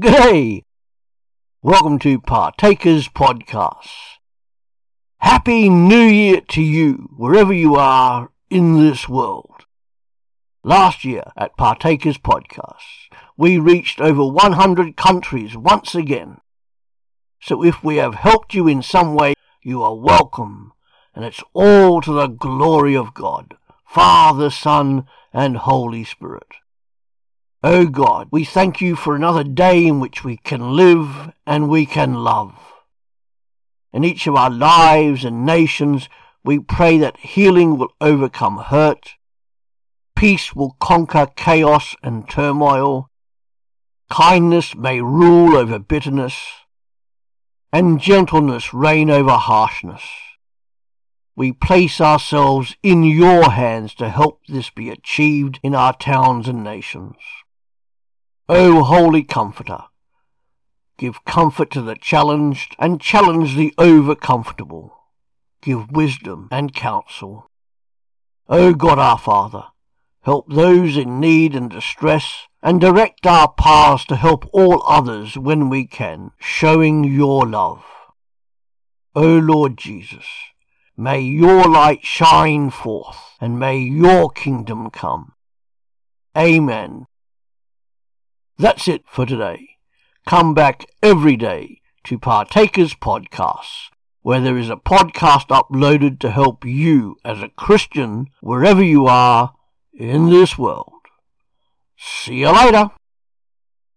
G'day! Welcome to Partakers Podcast. Happy New Year to you, wherever you are in this world. Last year at Partakers Podcast, we reached over 100 countries once again. So if we have helped you in some way, you are welcome, and it's all to the glory of God, Father, Son, and Holy Spirit. O oh God, we thank you for another day in which we can live and we can love. In each of our lives and nations, we pray that healing will overcome hurt, peace will conquer chaos and turmoil, kindness may rule over bitterness, and gentleness reign over harshness. We place ourselves in your hands to help this be achieved in our towns and nations. O Holy Comforter, give comfort to the challenged and challenge the overcomfortable. Give wisdom and counsel. O God our Father, help those in need and distress, and direct our paths to help all others when we can, showing your love. O Lord Jesus, may your light shine forth, and may your kingdom come. Amen. That's it for today. Come back every day to Partakers Podcasts, where there is a podcast uploaded to help you as a Christian wherever you are in this world. See you later.